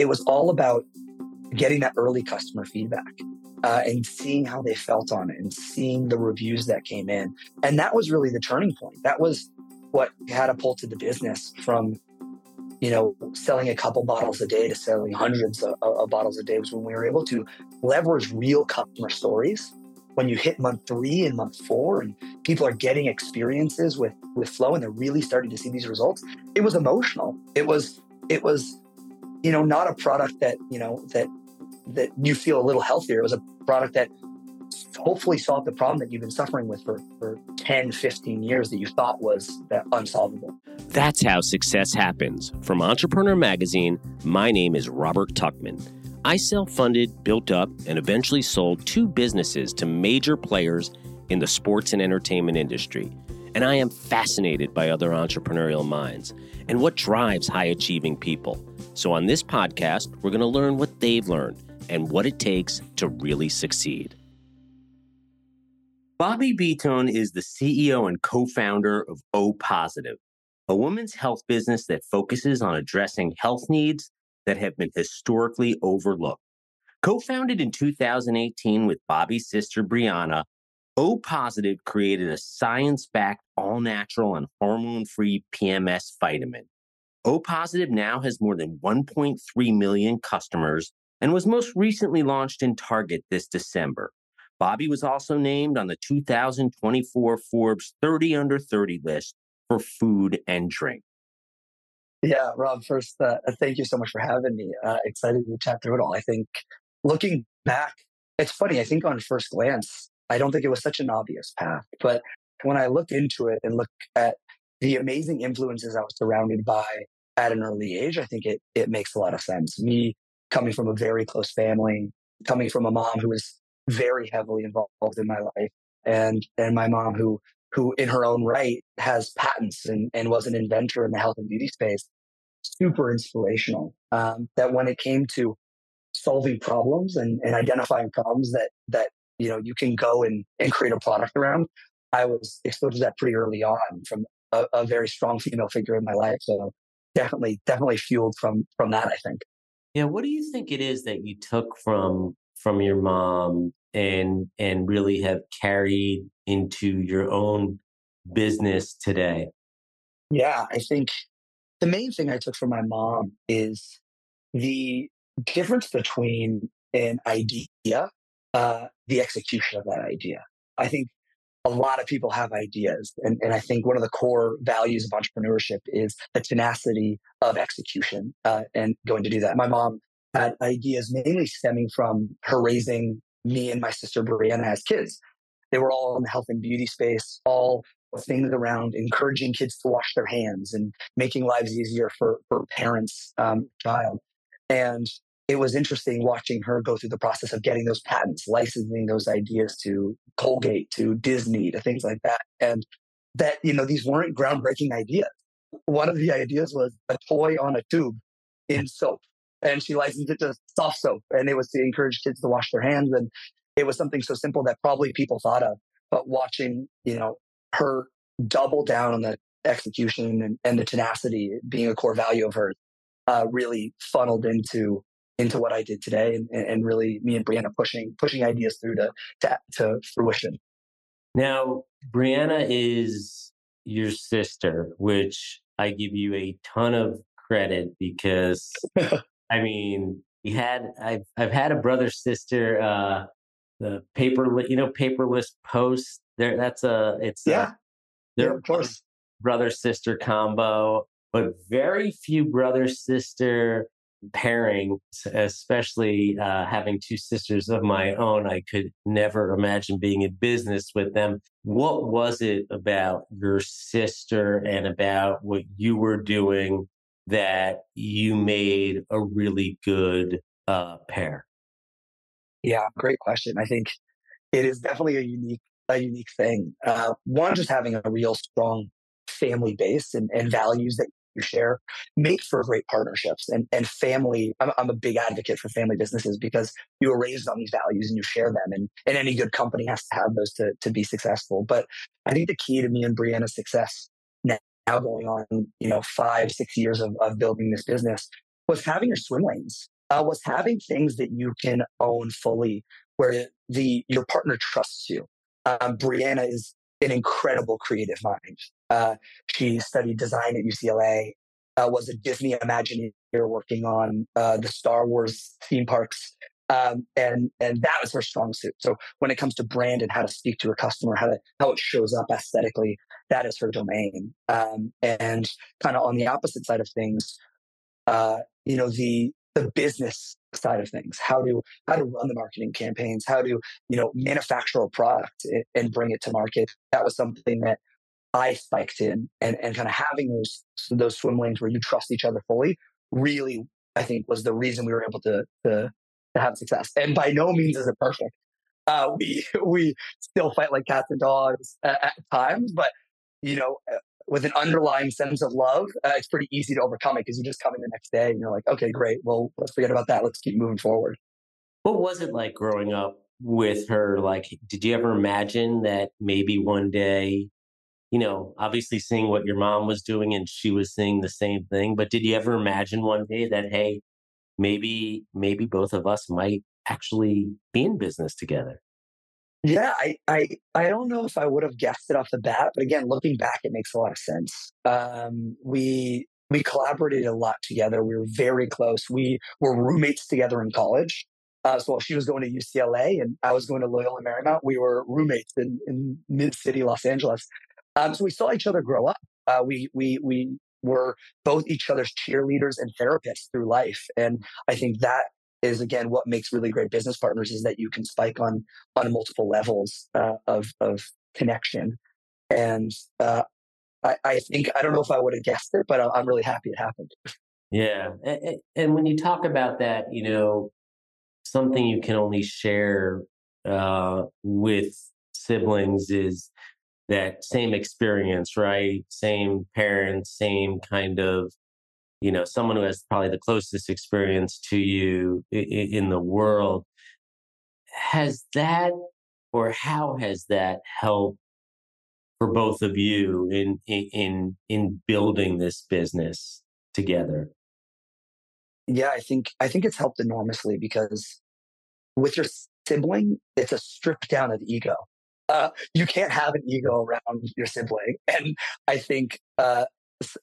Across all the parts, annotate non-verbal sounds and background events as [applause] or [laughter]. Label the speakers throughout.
Speaker 1: it was all about getting that early customer feedback uh, and seeing how they felt on it and seeing the reviews that came in. And that was really the turning point. That was what catapulted the business from, you know, selling a couple bottles a day to selling hundreds of, of bottles a day was when we were able to leverage real customer stories. When you hit month three and month four, and people are getting experiences with with FLO, and they're really starting to see these results, it was emotional. It was it was, you know, not a product that you know that that you feel a little healthier. It was a product that hopefully solved the problem that you've been suffering with for, for 10, 15 years that you thought was unsolvable.
Speaker 2: That's how success happens. From Entrepreneur Magazine, my name is Robert Tuckman. I self funded, built up, and eventually sold two businesses to major players in the sports and entertainment industry. And I am fascinated by other entrepreneurial minds and what drives high achieving people. So, on this podcast, we're going to learn what they've learned and what it takes to really succeed. Bobby Bitton is the CEO and co founder of O Positiv, a women's health business that focuses on addressing health needs that have been historically overlooked. Co founded in 2018 with Bobby's sister Brianna, O Positiv created a science backed, all natural, and hormone free PMS vitamin. O Positiv now has more than 1.3 million customers and was most recently launched in Target this December. Bobby was also named on the 2024 Forbes 30 Under 30 list for food and drink.
Speaker 1: Yeah, Rob, first, uh, thank you so much for having me. Uh, excited to chat through it all. I think looking back, it's funny. I think on first glance, I don't think it was such an obvious path. But when I looked into it and look at the amazing influences I was surrounded by at an early age, I think it, it makes a lot of sense. Me coming from a very close family, coming from a mom who was very heavily involved in my life, and and my mom who who in her own right has patents and, and was an inventor in the health and beauty space. Super inspirational. Um, that when it came to solving problems and, and identifying problems that that you know you can go and, and create a product around, I was exposed to that pretty early on from a, a very strong female figure in my life. So definitely, definitely fueled from from that. I think.
Speaker 2: Yeah, what do you think it is that you took from from your mom and and really have carried into your own business today?
Speaker 1: Yeah, I think the main thing I took from my mom is the difference between an idea, uh, the execution of that idea. I think a lot of people have ideas. And, and I think one of the core values of entrepreneurship is the tenacity of execution uh, and going to do that. My mom had ideas mainly stemming from her raising me and my sister Brianna as kids. They were all in the health and beauty space, all things around encouraging kids to wash their hands and making lives easier for, for parents, um, child. And it was interesting watching her go through the process of getting those patents, licensing those ideas to Colgate, to Disney, to things like that. And that, you know, these weren't groundbreaking ideas. One of the ideas was a toy on a tube in soap. And she licensed it to Softsoap. And it was to encourage kids to wash their hands. And it was something so simple that probably people thought of. But watching, you know, her double down on the execution and, and the tenacity being a core value of hers uh, really funneled into into what I did today and, and really me and Brianna pushing pushing ideas through to, to, to fruition.
Speaker 2: Now, Brianna is your sister, which I give you a ton of credit because [laughs] I mean, you had I've I've had a brother sister uh the paper you know paperless post? There that's a it's
Speaker 1: yeah,
Speaker 2: a,
Speaker 1: yeah of course.
Speaker 2: brother sister combo but very few brother sister pairing, especially uh, having two sisters of my own, I could never imagine being in business with them. What was it about your sister and about what you were doing that you made a really good uh, pair?
Speaker 1: Yeah, great question. I think it is definitely a unique a unique thing. Uh, one, just having a real strong family base and, and values that you share make for great partnerships and, and family. I'm, I'm, a big advocate for family businesses because you were raised on these values and you share them. And, and any good company has to have those to, to be successful. But I think the key to me and Brianna's success now going on, you know, five, six years of, of building this business was having your swim lanes, uh, was having things that you can own fully, where the your partner trusts you. Um, Brianna is an incredible creative mind. Uh, she studied design at UCLA, uh, was a Disney Imagineer working on uh, the Star Wars theme parks. Um, and and that was her strong suit. So when it comes to brand and how to speak to a customer, how to how it shows up aesthetically, that is her domain. Um, and kind of on the opposite side of things, uh, you know the the business side of things how to how to run the marketing campaigns how to you know manufacture a product and bring it to market that was something that i spiked in and and kind of having those those swim lanes where you trust each other fully really i think was the reason we were able to to, to have success and by no means is it perfect uh, we [laughs] we still fight like cats and dogs at, at times but you know uh, with an underlying sense of love, uh, it's pretty easy to overcome it because you just come in the next day and you're like, okay, great. Well, let's forget about that. Let's keep moving forward.
Speaker 2: What was it like growing up with her? Like, did you ever imagine that maybe one day, you know, obviously seeing what your mom was doing and she was seeing the same thing, but did you ever imagine one day that, hey, maybe, maybe both of us might actually be in business together?
Speaker 1: Yeah, I, I I don't know if I would have guessed it off the bat, but again, looking back, it makes a lot of sense. Um, we we collaborated a lot together. We were very close. We were roommates together in college. Uh, so she was going to UCLA and I was going to Loyola Marymount, we were roommates in, in mid city Los Angeles. Um, so we saw each other grow up. Uh, we we we were both each other's cheerleaders and therapists through life, and I think that is again what makes really great business partners is that you can spike on on multiple levels uh, of of connection and uh, I, I, think i don't know if i would have guessed it but i'm really happy it happened
Speaker 2: yeah and, and when you talk about that you know something you can only share uh, with siblings is that same experience right? Same parents same kind of you know someone who has probably the closest experience to you in, the world. Has that or how has that helped for both of you in in in building this business together?
Speaker 1: Yeah i think i think it's helped enormously because with your sibling it's a strip down of ego uh, you can't have an ego around your sibling [laughs] and i think uh,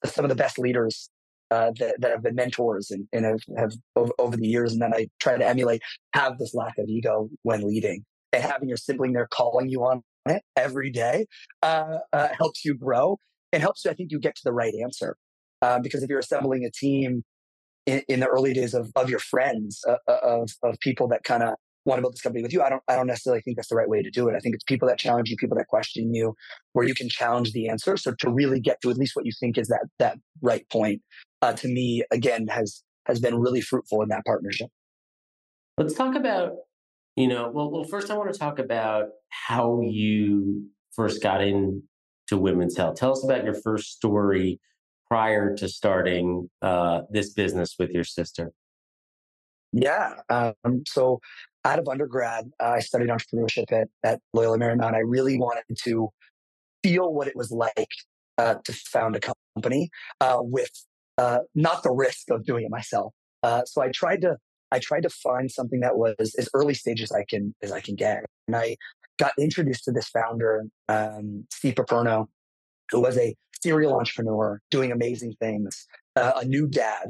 Speaker 1: some of the best leaders uh, that, that have been mentors and, and have, have over, over, the years and then I try to emulate have this lack of ego when leading and having your sibling there calling you on it every day uh, uh, helps you grow and helps you, I think you get to the right answer. Uh, because if you're assembling a team in, in, the early days of, of your friends, uh, uh, of, of people that kind of want to build this company with you. I don't I don't necessarily think that's the right way to do it. I think it's people that challenge you, people that question you, where you can challenge the answer. So to really get to at least what you think is that that right point, uh, to me, again, has has been really fruitful in that partnership.
Speaker 2: Let's talk about, you know, well, well, first I want to talk about how you first got into women's health. Tell us about your first story prior to starting uh, this business with your sister.
Speaker 1: Yeah. Um, so out of undergrad, uh, I studied entrepreneurship at, at Loyola Marymount. I really wanted to feel what it was like uh, to found a company uh, with uh, not the risk of doing it myself. Uh, so I tried to I tried to find something that was as early stage as I can as I can get, and I got introduced to this founder, um, Steve Paperno, who was a serial entrepreneur doing amazing things, uh, a new dad,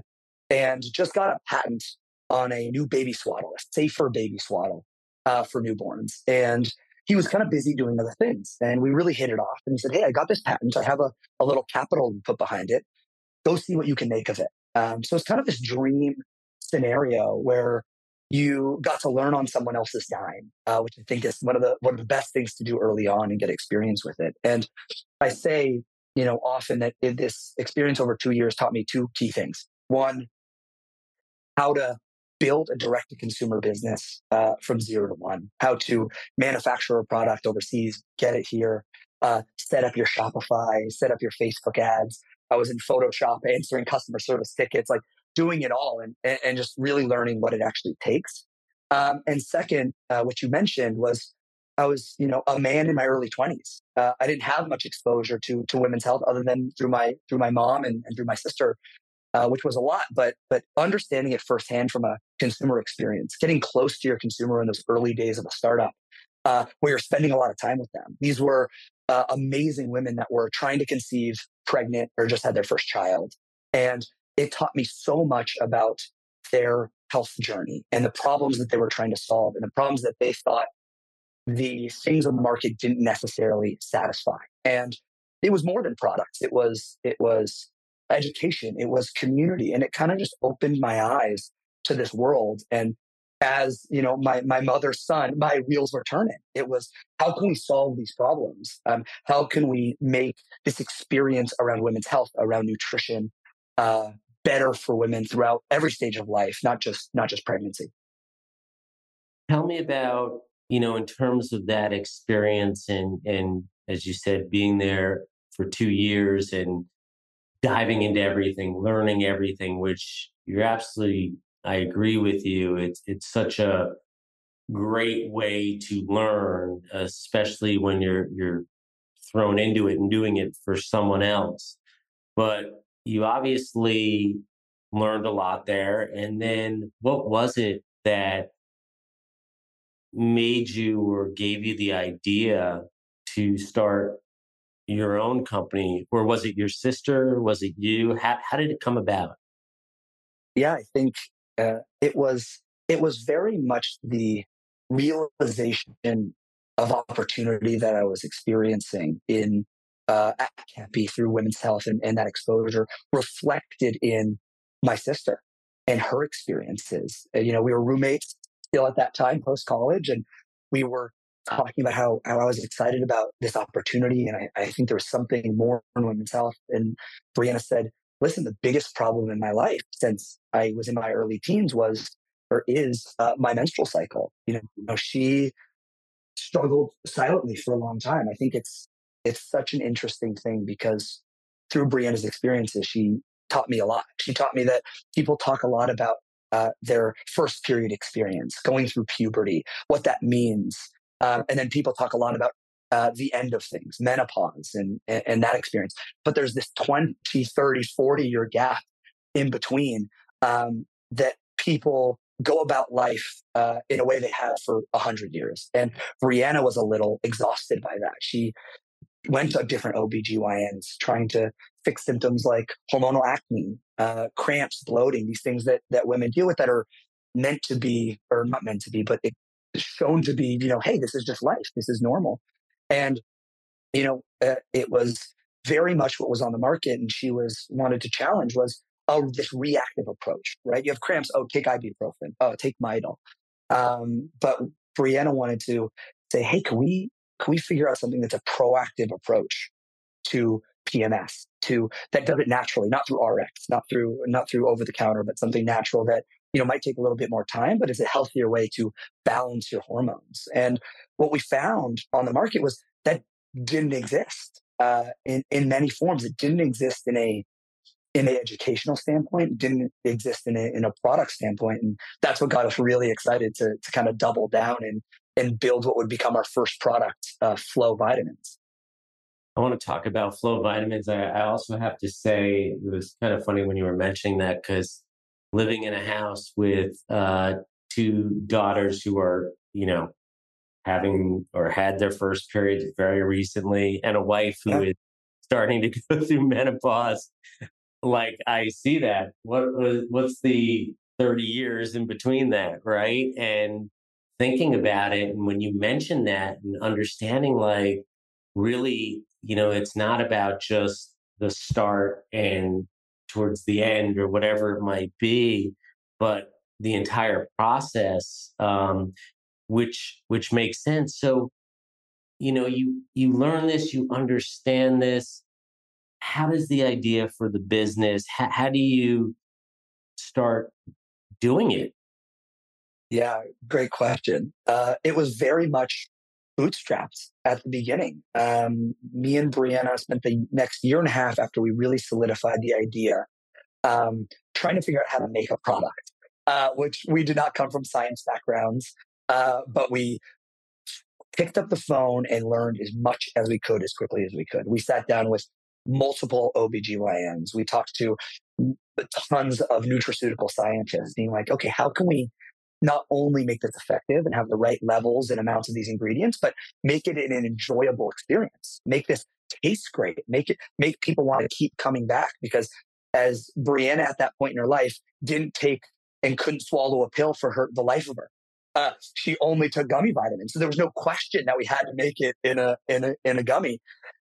Speaker 1: and just got a patent on a new baby swaddle, a safer baby swaddle uh, for newborns. And he was kind of busy doing other things. And we really hit it off. And he said, Hey, I got this patent. I have a, a little capital to put behind it. Go see what you can make of it. Um, so it's kind of this dream scenario where you got to learn on someone else's dime, uh, which I think is one of the one of the best things to do early on and get experience with it. And I say, you know, often that this experience over two years taught me two key things. One, how to build a direct to consumer business uh, from zero to one, how to manufacture a product overseas, get it here, uh, set up your Shopify, set up your Facebook ads. I was in Photoshop answering customer service tickets, like doing it all and, and just really learning what it actually takes. Um, and second, uh, what you mentioned was I was, you know, a man in my early 20s. Uh, I didn't have much exposure to to women's health other than through my through my mom and, and through my sister uh, which was a lot, but but understanding it firsthand from a consumer experience, getting close to your consumer in those early days of a startup, uh, where you're spending a lot of time with them. These were uh, amazing women that were trying to conceive, pregnant, or just had their first child, and it taught me so much about their health journey and the problems that they were trying to solve and the problems that they thought the things on the market didn't necessarily satisfy. And it was more than products. It was it was education. It was community, and it kind of just opened my eyes to this world. And as you know, my my mother's son, my wheels were turning. It was how can we solve these problems? Um, how can we make this experience around women's health, around nutrition, uh, better for women throughout every stage of life, not just not just pregnancy.
Speaker 2: Tell me about you know in terms of that experience and and as you said, being there for two years and diving into everything, learning everything, which you're absolutely, I agree with you. It's, it's such a great way to learn, especially when you're, you're thrown into it and doing it for someone else. But you obviously learned a lot there. And then what was it that made you or gave you the idea to start your own company, or was it your sister? Was it you? How how did it come about?
Speaker 1: Yeah, I think uh, it was it was very much the realization of opportunity that I was experiencing in uh, at through women's health and, and that exposure reflected in my sister and her experiences. You know, we were roommates still at that time, post college, and we were talking about how, how I was excited about this opportunity. And I, I think there was something more in women's health. And Brianna said, listen, the biggest problem in my life since I was in my early teens was or is uh, my menstrual cycle. You know, you know, she struggled silently for a long time. I think it's it's such an interesting thing because through Brianna's experiences, she taught me a lot. She taught me that people talk a lot about uh, their first period experience, going through puberty, what that means, um, and then people talk a lot about uh, the end of things, menopause and, and, and, that experience. But there's this 20, 30, 40 year gap in between um, that people go about life uh, in a way they have for 100 years. And Brianna was a little exhausted by that. She went to different OBGYNs trying to fix symptoms like hormonal acne, uh, cramps, bloating, these things that, that women deal with that are meant to be, or not meant to be, but shown to be, you know, hey, this is just life. This is normal. And, you know, uh, it was very much what was on the market. And she was wanted to challenge was, oh, this reactive approach, right? You have cramps. Oh, take ibuprofen. Oh, take Midol. Um, but Brianna wanted to say, hey, can we, can we figure out something that's a proactive approach to PMS to that does it naturally, not through RX, not through not through over the counter, but something natural that you know might take a little bit more time, but is a healthier way to balance your hormones. And what we found on the market was that didn't exist uh, in in many forms. It didn't exist in a in an educational standpoint, didn't exist in a in a product standpoint, and that's what got us really excited to to kind of double down and and build what would become our first product, uh, FLO Vitamins.
Speaker 2: I want to talk about FLO vitamins. I, I, also have to say it was kind of funny when you were mentioning that because living in a house with uh, two daughters who are, you know, having or had their first period very recently, and a wife who yeah. is starting to [laughs] go through menopause. Like I see that. What what's the thirty years in between that, right? And thinking about it, and when you mention that, and understanding like really you know, it's not about just the start and towards the end or whatever it might be, but the entire process, um, which which makes sense. So, you know, you you learn this, you understand this. How does the idea for the business? How, how do you start doing it?
Speaker 1: Yeah, great question. Uh, it was very much bootstrapped at the beginning. Um, me and Brianna spent the next year and a half after we really solidified the idea, um, trying to figure out how to make a product, uh, which we did not come from science backgrounds, uh, but we picked up the phone and learned as much as we could as quickly as we could. We sat down with multiple OBGYNs. We talked to tons of nutraceutical scientists being like, okay, how can we not only make this effective and have the right levels and amounts of these ingredients, but make it an enjoyable experience. Make this taste great. Make it make people want to keep coming back because as Brianna at that point in her life didn't take and couldn't swallow a pill for her the life of her. Uh, she only took gummy vitamins. So there was no question that we had to make it in a in a in a gummy.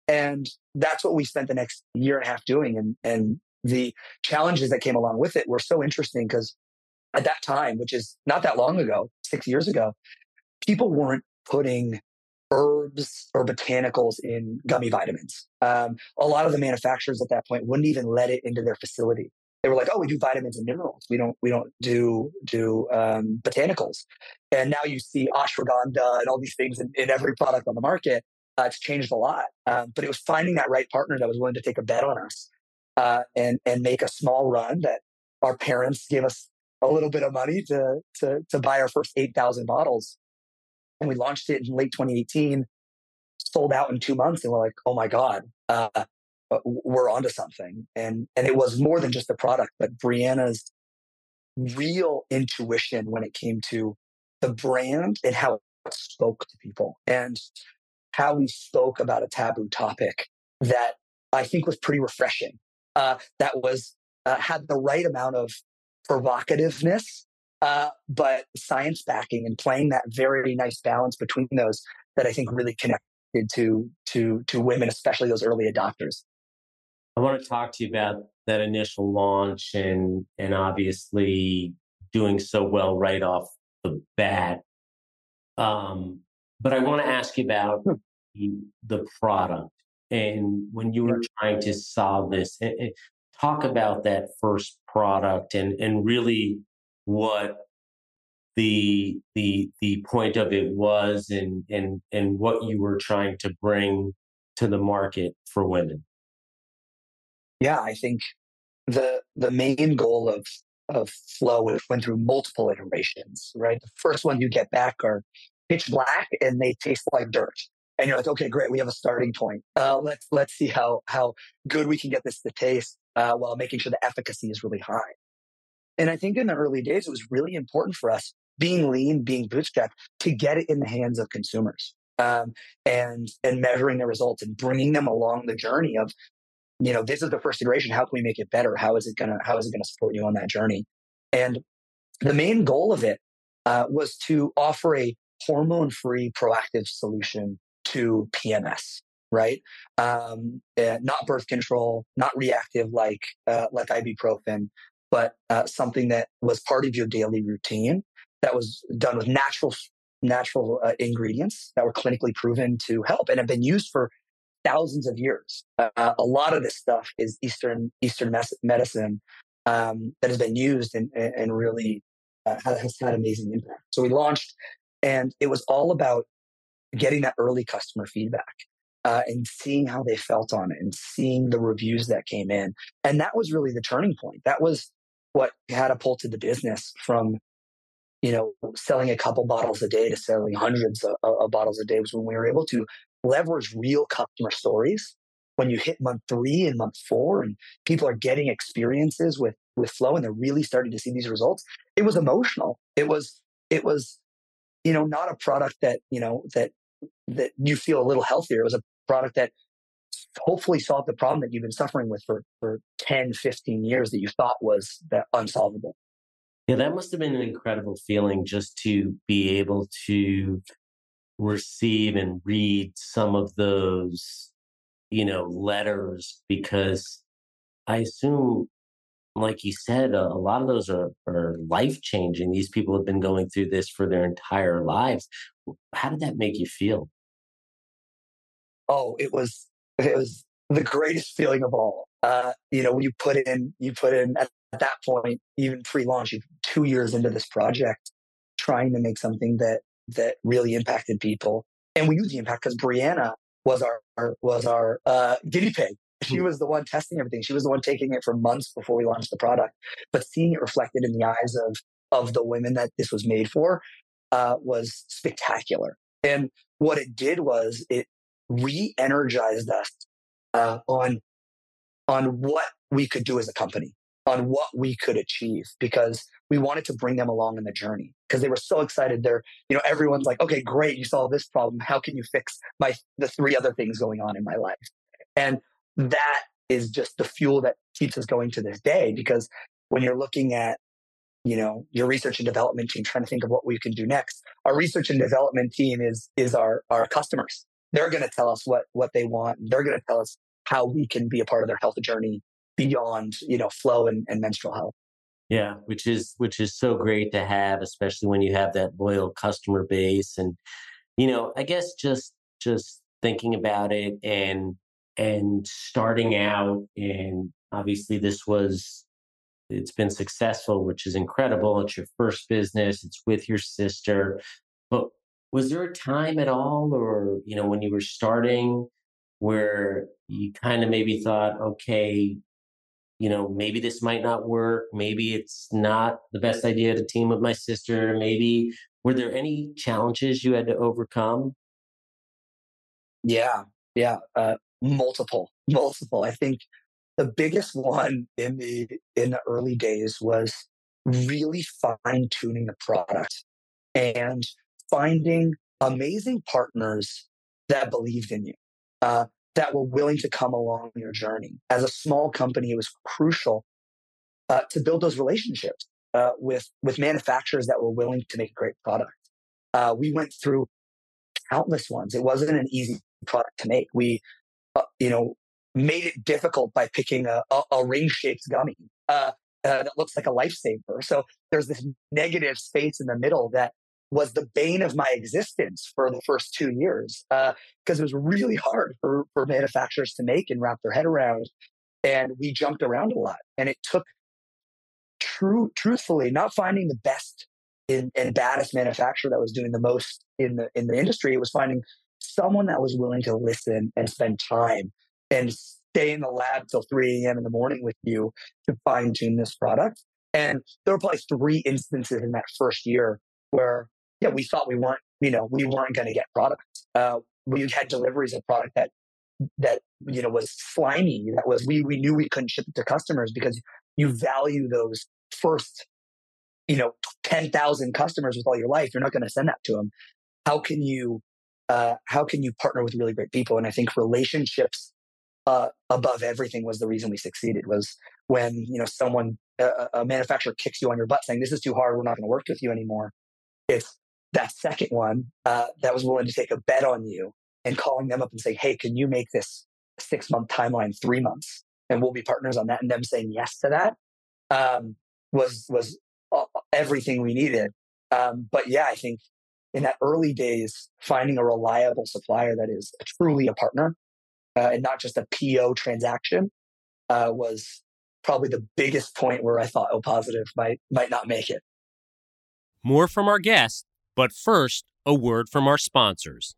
Speaker 1: And that's what we spent the next year and a half doing. And and the challenges that came along with it were so interesting because at that time, which is not that long ago, six years ago, people weren't putting herbs or botanicals in gummy vitamins. Um, a lot of the manufacturers at that point wouldn't even let it into their facility. They were like, "Oh, we do vitamins and minerals. We don't, we don't do do um, botanicals." And now you see ashwagandha and all these things in, in every product on the market. Uh, it's changed a lot, um, but it was finding that right partner that was willing to take a bet on us uh, and and make a small run that our parents gave us a little bit of money to to to buy our first 8,000 bottles. And we launched it in late 2018, sold out in two months, and we're like, oh my god, uh, uh, we're onto something. And and it was more than just the product, but Brianna's real intuition when it came to the brand and how it spoke to people and how we spoke about a taboo topic that I think was pretty refreshing. Uh, that was uh, had the right amount of provocativeness, uh, but science backing and playing that very nice balance between those that I think really connected to to to women, especially those early adopters.
Speaker 2: I want to talk to you about that initial launch and and obviously doing so well right off the bat. Um, but I want to ask you about hmm. the, the product and when you were trying to solve this. It, it, talk about that first product and and really what the the the point of it was and and and what you were trying to bring to the market for women?
Speaker 1: Yeah i think the the main goal of of FLO went through multiple iterations right? The first one you get back are pitch black and they taste like dirt. And you're like okay great we have a starting point. Uh, let's let's see how how good we can get this to taste uh, while making sure the efficacy is really high. And I think in the early days, it was really important for us, being lean, being bootstrapped, to get it in the hands of consumers um, and and measuring the results and bringing them along the journey of, you know, this is the first iteration. How can we make it better? How is it gonna How is it gonna support you on that journey? And the main goal of it uh, was to offer a hormone-free proactive solution to PMS right? Um, uh, not birth control, not reactive like uh, like ibuprofen, but uh, something that was part of your daily routine that was done with natural natural uh, ingredients that were clinically proven to help and have been used for thousands of years. Uh, a lot of this stuff is Eastern Eastern medicine um, that has been used and, and really uh, has had amazing impact. So we launched, and it was all about getting that early customer feedback uh, and seeing how they felt on it and seeing the reviews that came in. And that was really the turning point. That was what catapulted the business from, you know, selling a couple bottles a day to selling hundreds of, of bottles a day was when we were able to leverage real customer stories. When you hit month three and month four and people are getting experiences with, with FLO and they're really starting to see these results, it was emotional. It was, it was, you know, not a product that, you know, that that you feel a little healthier. It was a product that hopefully solved the problem that you've been suffering with for, for 10, 15 years that you thought was that unsolvable.
Speaker 2: Yeah, that must have been an incredible feeling just to be able to receive and read some of those, you know, letters because I assume, like you said, a, a lot of those are, are life changing. These people have been going through this for their entire lives. How did that make you feel?
Speaker 1: Oh, it was it was the greatest feeling of all. Uh, you know, you put in you put in at, at that point, even pre-launch, two years into this project, trying to make something that that really impacted people, and we knew the impact because Brianna was our, our was our uh, guinea pig. She hmm. was the one testing everything. She was the one taking it for months before we launched the product. But seeing it reflected in the eyes of of the women that this was made for uh, was spectacular. And what it did was it re-energized us uh, on on what we could do as a company, on what we could achieve, because we wanted to bring them along in the journey because they were so excited. They're, you know, everyone's like, okay, great, you solved this problem. How can you fix my the three other things going on in my life? And that is just the fuel that keeps us going to this day because when you're looking at you know your research and development team trying to think of what we can do next our research and development team is is our our customers they're going to tell us what what they want. They're going to tell us how we can be a part of their health journey beyond you know FLO and, and menstrual health.
Speaker 2: Yeah which is which is so great to have especially when you have that loyal customer base and you know i guess just just thinking about it and and starting out and obviously this was it's been successful which is incredible. It's your first business. It's with your sister was there a time at all or you know when you were starting where you kind of maybe thought okay you know maybe this might not work maybe it's not the best idea to team with my sister maybe were there any challenges you had to overcome
Speaker 1: yeah yeah uh, multiple, [laughs] multiple. I think the biggest one in the in the early days was really fine tuning the product and finding amazing partners that believed in you, uh, that were willing to come along your journey. As a small company, it was crucial uh, to build those relationships uh, with with manufacturers that were willing to make a great product. Uh, we went through countless ones. It wasn't an easy product to make. We uh, you know, made it difficult by picking a, a, a ring shaped gummy uh, uh, that looks like a lifesaver. So there's this negative space in the middle that was the bane of my existence for the first two years because uh, it was really hard for, for manufacturers to make and wrap their head around. And we jumped around a lot. And it took true, truthfully, not finding the best and baddest manufacturer that was doing the most in the in the industry. It was finding someone that was willing to listen and spend time and stay in the lab till 3 a.m. in the morning with you to fine tune this product. And there were probably three instances in that first year where, yeah, we thought we weren't, you know, we weren't going to get product. Uh, we had deliveries of product that, that, you know, was slimy. That was, we, we knew we couldn't ship it to customers because you value those first, you know, 10,000 customers with all your life. You're not going to send that to them. How can you uh, how can you partner with really great people? And I think relationships uh, above everything was the reason we succeeded. Was when you know someone a, a manufacturer kicks you on your butt saying this is too hard, we're not going to work with you anymore. It's that second one uh, that was willing to take a bet on you and calling them up and saying, hey, can you make this six month timeline three months, and we'll be partners on that, and them saying yes to that um, was was everything we needed. Um, but yeah, I think in that early days, finding a reliable supplier that is truly a partner uh, and not just a PO transaction uh, was probably the biggest point where I thought O Positiv might might not make it.
Speaker 3: More from our guest, but first, a word from our sponsors.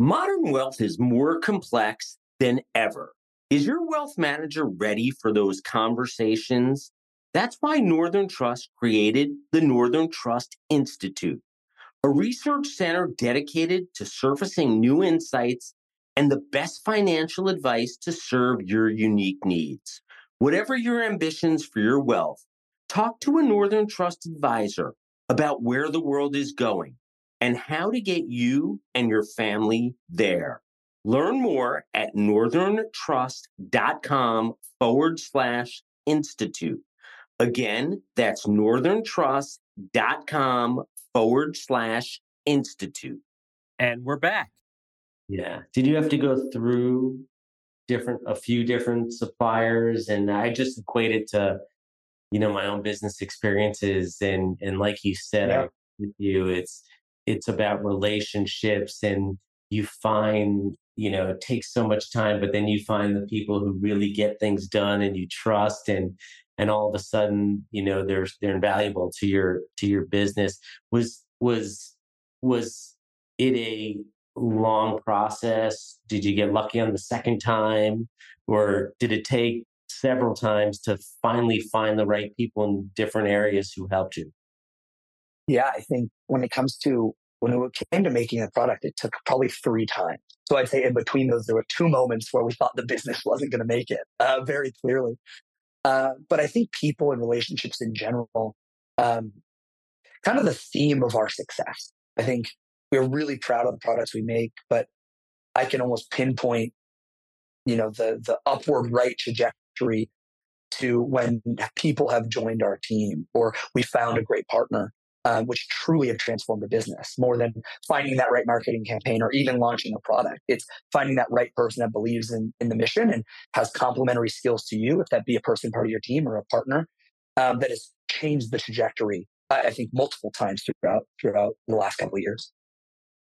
Speaker 2: Modern wealth is more complex than ever. Is your wealth manager ready for those conversations? That's why Northern Trust created the Northern Trust Institute a research center dedicated to surfacing new insights and the best financial advice to serve your unique needs. Whatever your ambitions for your wealth, talk to a Northern Trust advisor about where the world is going and how to get you and your family there. Learn more at northerntrust.com forward slash institute. Again, that's northerntrust.com forward slash institute.
Speaker 3: And we're back.
Speaker 2: Yeah. Did you have to go through different, a few different suppliers? And I just equate it to, you know, my own business experiences. And, and like you said, yeah. I, with you, it's, it's about relationships and you find, you know, it takes so much time, but then you find the people who really get things done and you trust and, and all of a sudden you know they're they're invaluable to your to your business was was was it a long process did you get lucky on the second time or did it take several times to finally find the right people in different areas who helped you
Speaker 1: yeah i think when it comes to when it came to making a product, it took probably three times. So I'd say in between those, there were two moments where we thought the business [laughs] wasn't going to make it uh, very clearly. Uh, but I think people and relationships in general, um, kind of the theme of our success. I think we're really proud of the products we make, but I can almost pinpoint, you know, the the upward right trajectory to when people have joined our team or we found a great partner uh, which truly have transformed a business more than finding that right marketing campaign or even launching a product. It's finding that right person that believes in, in the mission and has complementary skills to you, if that be a person part of your team or a partner, um, that has changed the trajectory, I think, multiple times throughout, throughout the last couple of years.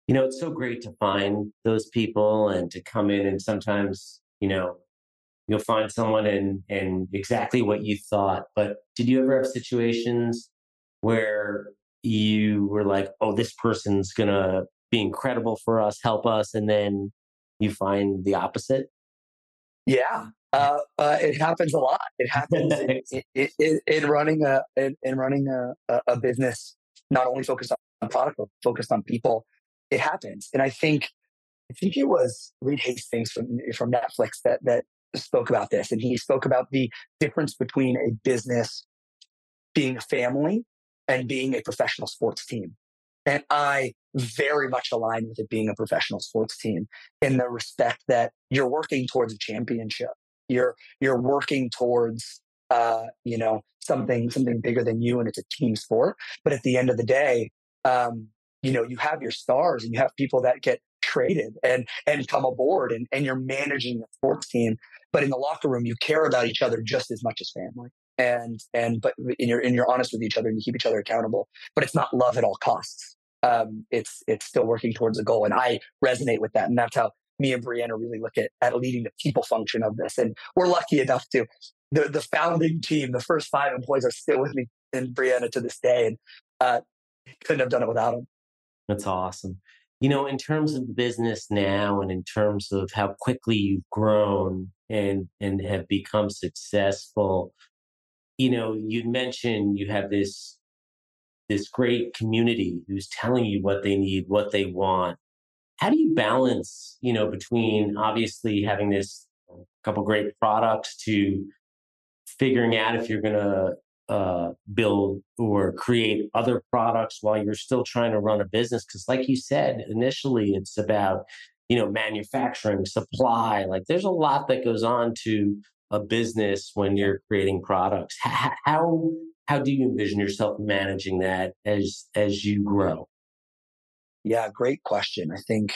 Speaker 2: You know, it's so great to find those people and to come in and sometimes, you know, you'll find someone in, in exactly what you thought. But did you ever have situations where you were like, oh, this person's going to be incredible for us, help us. And then you find the opposite?
Speaker 1: Yeah. Uh, uh, it happens a lot. It happens in, [laughs] in, in, in, running a in, in running a, a, business, not only focused on product but focused on people. It happens, and I think I think it was Reed Hastings from from Netflix that that spoke about this, and he spoke about the difference between a business being a family and being a professional sports team. And I very much align with it being a professional sports team in the respect that you're working towards a championship. You're you're working towards uh, you know something something bigger than you, and it's a team sport. But at the end of the day, um, you know you have your stars and you have people that get traded and and come aboard, and and you're managing the sports team. But in the locker room, you care about each other just as much as family. And and but and you're and you're honest with each other and you keep each other accountable but it's not love at all costs. Um, it's it's still working towards a goal. And i resonate with that. And that's how me and brianna really look at at leading the people function of this. And we're lucky enough to the the founding team the first five employees are still with me and brianna to this day. And uh, couldn't have done it without them
Speaker 2: that's awesome you know in terms of the business now and in terms of how quickly you've grown and and have become successful you know, you mentioned you have this this great community who's telling you what they need, what they want. How do you balance, you know, between obviously having this couple great products to figuring out if you're going to uh, build or create other products while you're still trying to run a business? Because, like you said, initially it's about you know manufacturing, supply. Like, there's a lot that goes on to a business when you're creating products. How how do you envision yourself managing that as as you grow?
Speaker 1: Yeah, great question. I think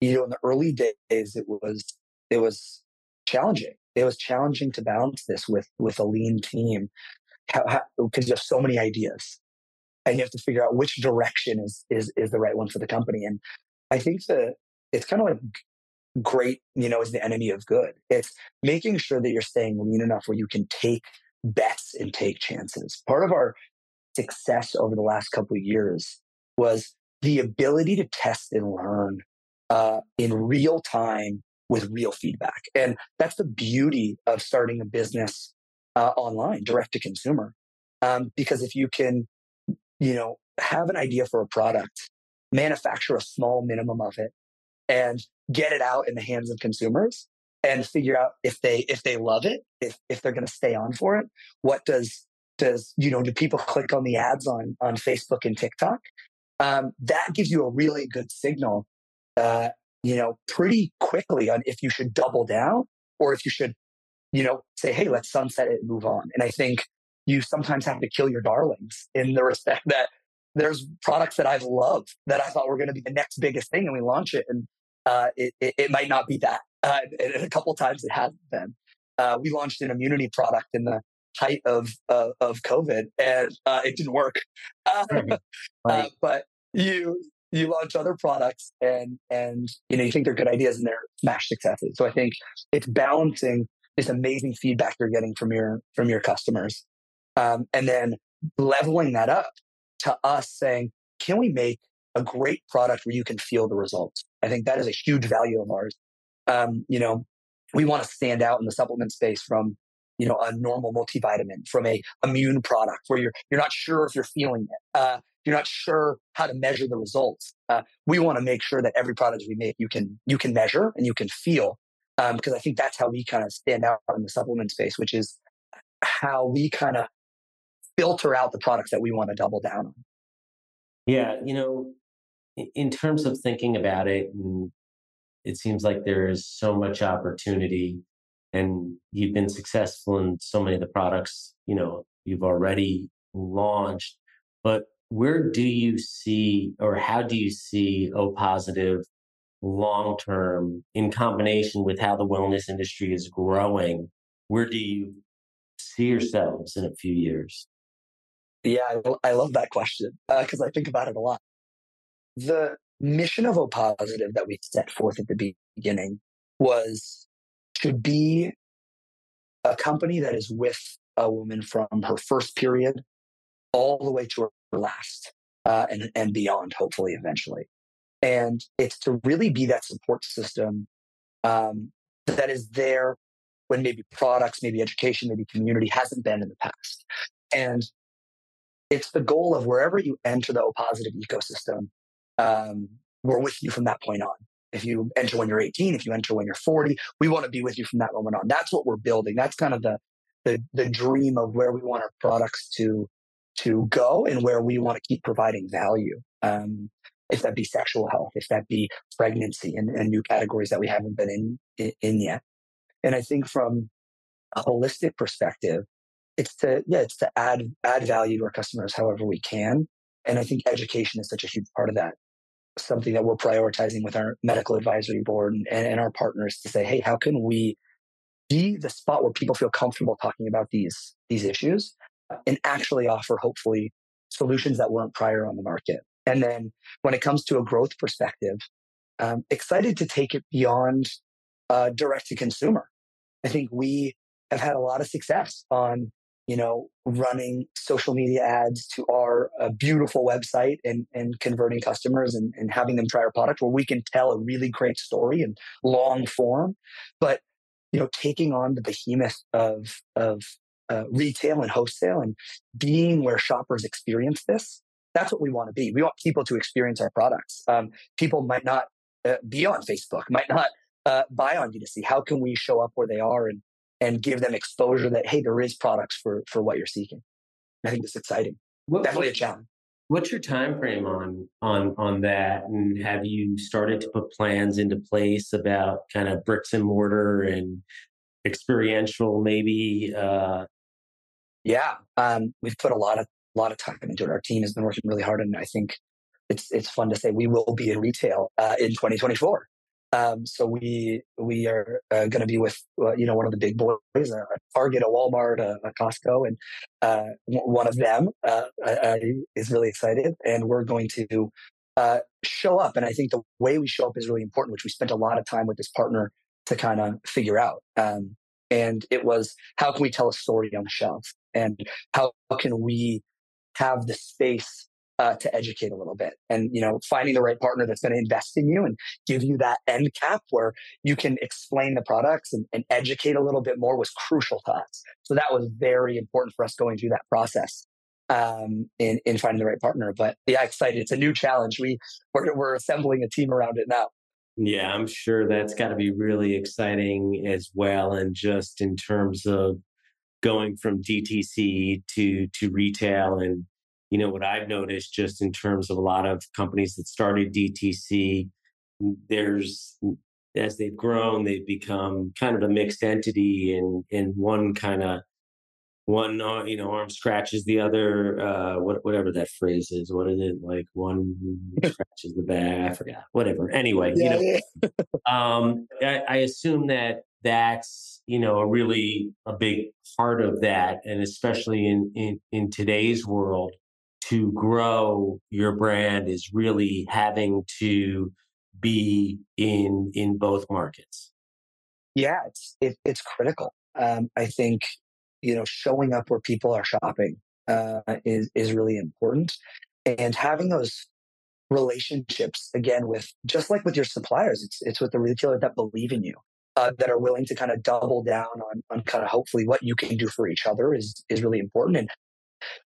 Speaker 1: you know in the early days it was it was challenging. It was challenging to balance this with with a lean team because you have so many ideas and you have to figure out which direction is is is the right one for the company. And I think that it's kind of like great, you know, is the enemy of good. It's making sure that you're staying lean enough where you can take bets and take chances. Part of our success over the last couple of years was the ability to test and learn uh, in real time with real feedback. And that's the beauty of starting a business uh, online, direct to consumer. Um, because if you can, you know, have an idea for a product, manufacture a small minimum of it, and get it out in the hands of consumers and figure out if they if they love it if if they're going to stay on for it what does does you know do people click on the ads on on facebook and tiktok um, that gives you a really good signal uh, you know pretty quickly on if you should double down or if you should you know say hey let's sunset it and move on and i think you sometimes have to kill your darlings in the [laughs] respect that there's products that I've loved that I thought were going to be the next biggest thing, and we launch it, and uh, it, it, it, might not be that. [laughs] Uh, and a couple times it hasn't been. Uh, we launched an immunity product in the height of uh, of COVID, and uh, it didn't work. [laughs] right. Uh, but you you launch other products, and and you know you think they're good ideas, and they're smash successes. So I think it's balancing this amazing feedback you're getting from your from your customers, um, and then leveling that up to us saying, can we make a great product where you can feel the results? I think that is a huge value of ours. Um, you know, we want to stand out in the supplement space from you know, a normal multivitamin from a immune product where you're, you're not sure if you're feeling it. Uh, you're not sure how to measure the results. Uh, we want to make sure that every product we make, you can, you can measure and you can feel. Um, because I think that's how we kind of stand out in the supplement space, which is how we kind of filter out the products that we want to double down on.
Speaker 2: Yeah. You know, in terms of thinking about it, and it seems like there is so much opportunity and you've been successful in so many of the products, you know, you've already launched, but where do you see or how do you see O Positiv long term in combination with how the wellness industry is growing? Where do you see yourselves in a few years?
Speaker 1: Yeah, I, I love that question because uh, I think about it a lot. The mission of O Positiv that we set forth at the beginning was to be a company that is with a woman from her first period all the way to her last uh, and, and beyond, hopefully, eventually. And it's to really be that support system um, that is there when maybe products, maybe education, maybe community hasn't been in the past. And it's the goal of wherever you enter the O Positiv ecosystem, um, we're with you from that point on. If you enter when you're 18, if you enter when you're 40, we want to be with you from that moment on. That's what we're building. That's kind of the the, the dream of where we want our products to to go and where we want to keep providing value. Um, if that be sexual health, if that be pregnancy and, and new categories that we haven't been in, in, in yet. And I think from a holistic perspective, it's to yeah it's to add add value to our customers however we can. And i think education is such a huge part of that. Something that we're prioritizing with our medical advisory board and, and our partners to say hey how can we be the spot where people feel comfortable talking about these these issues and actually offer hopefully solutions that weren't prior on the market and then when it comes to a growth perspective um, excited to take it beyond uh, direct to consumer i think we have had a lot of success on you know, running social media ads to our uh, beautiful website and, and converting customers and, and having them try our product where we can tell a really great story in long form. But, you know, taking on the behemoth of, of uh, retail and wholesale and being where shoppers experience this, that's what we want to be. We want people to experience our products. Um, people might not uh, be on Facebook, might not uh, buy on D2C. How can we show up where they are and and give them exposure that hey, there is products for for what you're seeking. I think it's exciting. What, Definitely a challenge.
Speaker 2: What's your time frame on on on that? And have you started to put plans into place about kind of bricks and mortar and experiential maybe? Uh...
Speaker 1: Yeah, um, we've put a lot of lot of time into it. Our team has been working really hard, and I think it's it's fun to say we will be in retail uh, in 2024. Um, so we we are uh, going to be with uh, you know one of the big boys, a, a Target, a Walmart, a, a Costco, and uh, one of them uh, is really excited, and we're going to uh, show up. And I think the way we show up is really important, which we spent a lot of time with this partner to kind of figure out. Um, and it was how can we tell a story on the shelf, and how can we have the space uh, to educate a little bit. And you know finding the right partner that's going to invest in you and give you that end cap where you can explain the products and, and, educate a little bit more was crucial to us. So that was very important for us going through that process um, in, in finding the right partner. But yeah excited. It's a new challenge. We we're, we're assembling a team around it now.
Speaker 2: Yeah i'm sure that's got to be really exciting as well. And just in terms of going from dtc to to retail. And you know, what I've noticed just in terms of a lot of companies that started DTC, there's as they've grown, they've become kind of a mixed entity, and and one kind of one uh, you know arm scratches the other uh what, whatever that phrase is what is it? Like one [laughs] scratches the back i forgot whatever. Anyway yeah, you know. Yeah. [laughs] um I, I assume that that's you know a really a big part of that and especially in in, in today's world to grow your brand is really having to be in in both markets.
Speaker 1: Yeah it's it, it's critical. Um, i think you know showing up where people are shopping uh, is is really important and having those relationships again with just like with your suppliers it's it's with the retailer that believe in you uh, that are willing to kind of double down on on kind of hopefully what you can do for each other is is really important and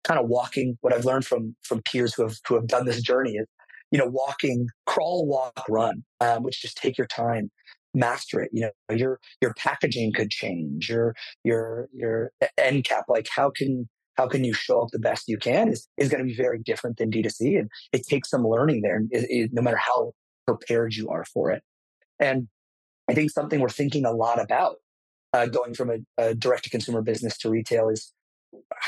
Speaker 1: kind of walking what I've learned from from peers who have who have done this journey is you know walking crawl walk run um, which just take your time master it you know your your packaging could change your your your end cap like how can how can you show up the best you can is, is going to be very different than D2C. And it takes some learning there, it, it, no matter how prepared you are for it. And I think something we're thinking a lot about uh, going from a, a direct to consumer business to retail is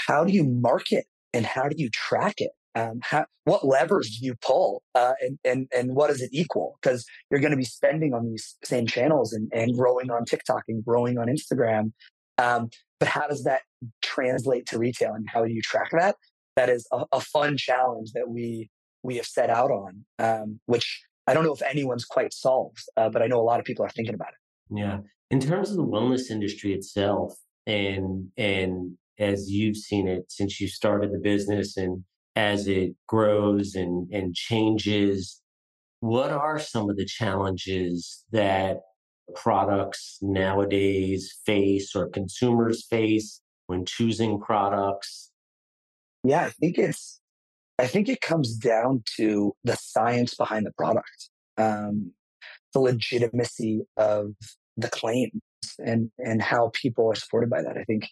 Speaker 1: how do you market and how do you track it? Um, how, what levers do you pull uh, and, and, and what does it equal? Because you're going to be spending on these same channels and, and growing on TikTok and growing on Instagram. Um, but how does that translate to retail and how do you track that? That is a, a fun challenge that we we have set out on, um, which I don't know if anyone's quite solved, uh, but I know a lot of people are thinking about it.
Speaker 2: Yeah, in terms of the wellness industry itself, and and as you've seen it since you started the business, and as it grows and and changes, what are some of the challenges that products nowadays face or consumers face when choosing products?
Speaker 1: Yeah, I think it's I think it comes down to the science behind the product, um, the legitimacy of the claims, and and how people are supported by that. I think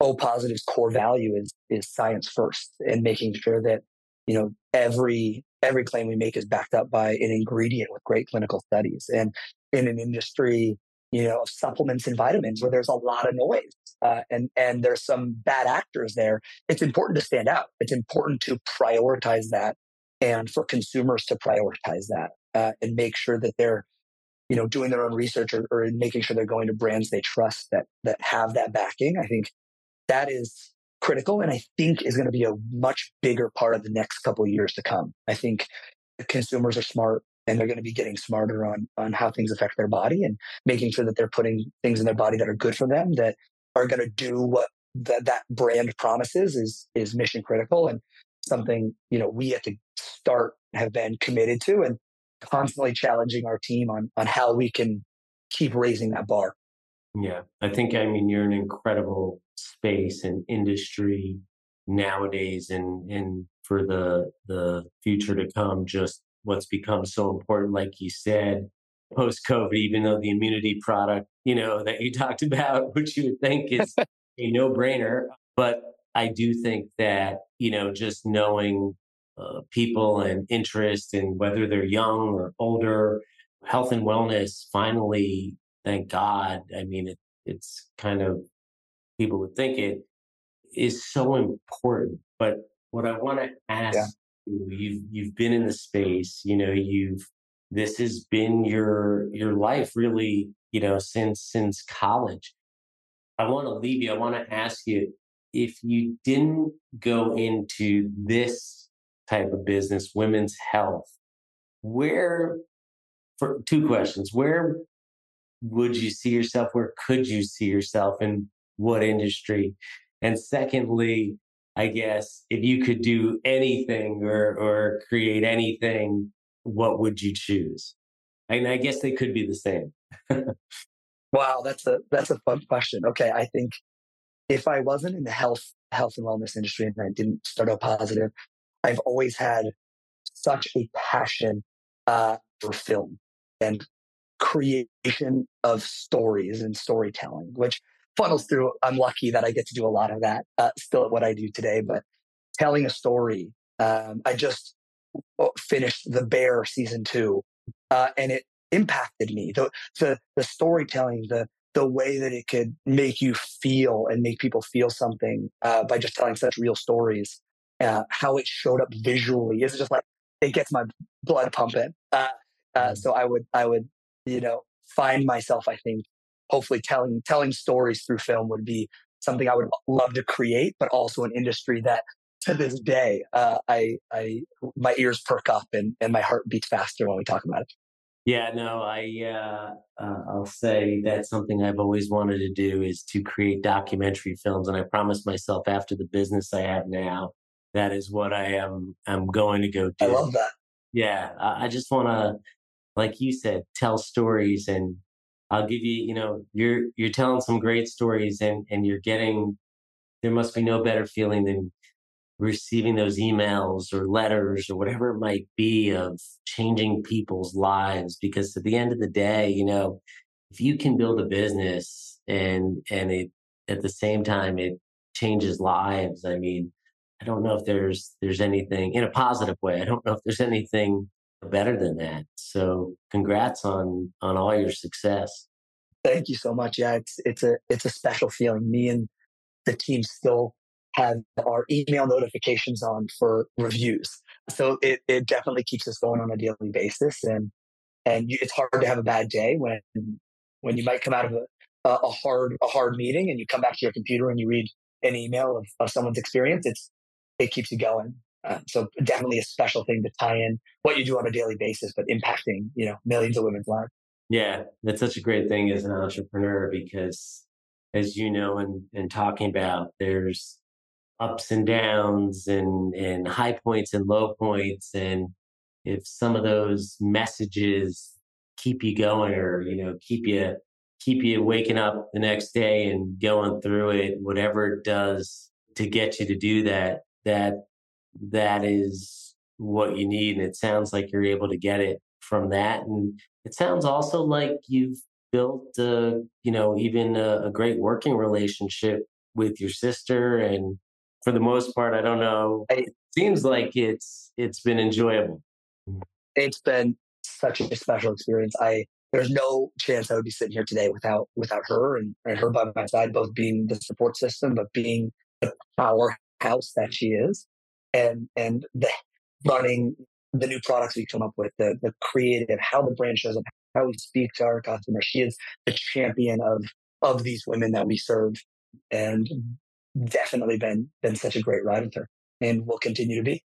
Speaker 1: O Positiv's core value is is science first, and making sure that you know every every claim we make is backed up by an ingredient with great clinical studies. And in an industry, you know, supplements and vitamins where there's a lot of noise uh, and and there's some bad actors there, it's important to stand out. It's important to prioritize that, and for consumers to prioritize that uh, and make sure that they're, you know, doing their own research or, or making sure they're going to brands they trust that that have that backing. I think that is critical and I think is going to be a much bigger part of the next couple of years to come. I think consumers are smart and they're going to be getting smarter on on how things affect their body and making sure that they're putting things in their body that are good for them that are going to do what that that brand promises is is mission critical and something you know we at the start have been committed to and constantly challenging our team on on how we can keep raising that bar.
Speaker 2: Yeah i think i mean you're an incredible space and industry nowadays and and for the the future to come just what's become so important like you said post covid even though the immunity product you know [laughs] that you talked about [laughs] which you would think is [laughs] a no brainer but i do think that you know just knowing uh, people and interest and whether they're young or older health and wellness finally thank god i mean it, it's kind of people would think it is so important. But what I want to ask yeah. You, you've you've been in the space, you know, you've this has been your your life really, you know, since since college. I want to leave you. I want to ask you if you didn't go into this type of business, women's health, where for two questions, where would you see yourself? Where could you see yourself? in what industry? And secondly, I guess if you could do anything or, or create anything, what would you choose? And I guess they could be the same. [laughs]
Speaker 1: wow, that's a that's a fun question. Okay, I think if I wasn't in the health health and wellness industry and I didn't start O Positiv, I've always had such a passion uh, for film and creation of stories and storytelling, which funnels through. I'm lucky that I get to do a lot of that uh, still at what I do today, but telling a story. Um, I just uh, finished The Bear season two, uh, and it impacted me. The, the, the storytelling, the, the way that it could make you feel and make people feel something uh, by just telling such real stories, uh, how it showed up visually is just like, it gets my blood pumping. Uh, uh, so I would, I would, you know, find myself, I think, hopefully telling telling stories through film would be something I would love to create, but also an industry that to this day uh, I I my ears perk up and and my heart beats faster when we talk about it.
Speaker 2: Yeah, no, I uh, uh, I'll say that's something I've always wanted to do is to create documentary films, and I promised myself after the business I have now, that is what I am I'm going to go do. I
Speaker 1: love that.
Speaker 2: Yeah, I just want to, like you said, tell stories and I'll give you, you know, you're you're telling some great stories and and you're getting there must be no better feeling than receiving those emails or letters or whatever it might be of changing people's lives because at the end of the day, you know, if you can build a business and and it at the same time it changes lives, I mean, I don't know if there's there's anything in a positive way. I don't know if there's anything better than that. So congrats on on all your success.
Speaker 1: Thank you so much. Yeah, it's it's a it's a special feeling. Me and the team still have our email notifications on for reviews. So it, it definitely keeps us going on a daily basis. And and it's hard to have a bad day when when you might come out of a, a hard a hard meeting and you come back to your computer and you read an email of, of someone's experience. It's it keeps you going. Uh, so definitely a special thing to tie in what you do on a daily basis, but impacting you know millions of women's lives.
Speaker 2: Yeah, that's such a great thing as an entrepreneur because, as you know, and and talking about, there's ups and downs and and high points and low points, and if some of those messages keep you going or you know keep you keep you waking up the next day and going through it, whatever it does to get you to do that, that that is what you need. And it sounds like you're able to get it from that. And it sounds also like you've built, a, you know, even a, a great working relationship with your sister. And for the most part, I don't know. It seems like it's it's been enjoyable. Mm.
Speaker 1: It's been such a special experience. I there's no chance I would be sitting here today without without her and, and her by my side, both being the support system, but being the powerhouse that she is and and the running the new products we come up with, the the creative, how the brand shows up, how we speak to our customers. She is the champion of of these women that we serve, and mm-hmm. definitely been been such a great ride with her, and will continue to be.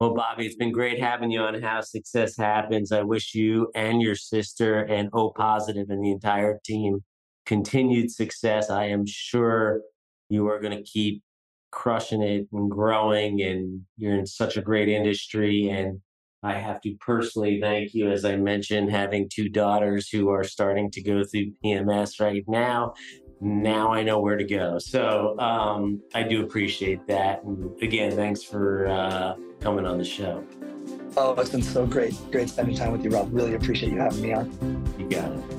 Speaker 2: Well, Bobby, it's been great having you on How Success Happens. I wish you and your sister and O Positiv and the entire team continued success. I am sure you are going to keep crushing it and growing and you're in such a great industry and I have to personally thank you, as I mentioned, having two daughters who are starting to go through PMS right now. Now I know where to go. So um, I do appreciate that. And again, thanks for uh, coming on the show.
Speaker 1: Oh, it's been so great. Great spending time with you, Rob. Really appreciate you having me on.
Speaker 2: You got it.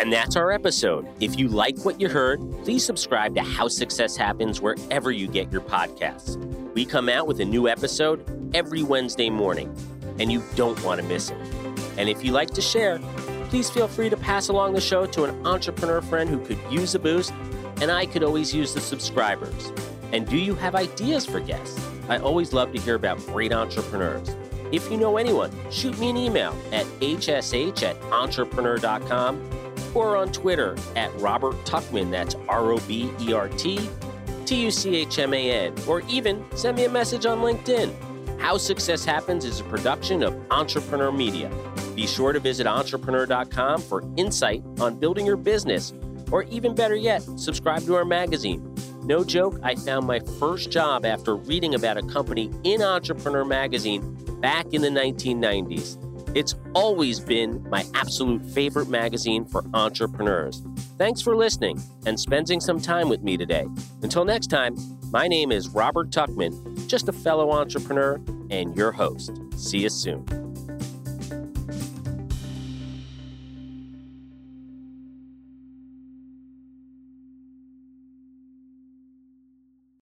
Speaker 3: And that's our episode. If you like what you heard, please subscribe to How Success Happens wherever you get your podcasts. We come out with a new episode every Wednesday morning, and you don't want to miss it. And if you like to share, please feel free to pass along the show to an entrepreneur friend who could use a boost, and I could always use the subscribers. And do you have ideas for guests? I always love to hear about great entrepreneurs. If you know anyone, shoot me an email at hsh at entrepreneur.com or on Twitter at Robert Tuchman, that's R O B E R T T U C H M A N, or even send me a message on LinkedIn. How Success Happens is a production of Entrepreneur Media. Be sure to visit entrepreneur.com for insight on building your business, or even better yet, subscribe to our magazine. No joke, I found my first job after reading about a company in Entrepreneur Magazine back in the 1990s. It's always been my absolute favorite magazine for entrepreneurs. Thanks for listening and spending some time with me today. Until next time, my name is Robert Tuchman, just a fellow entrepreneur and your host. See you soon.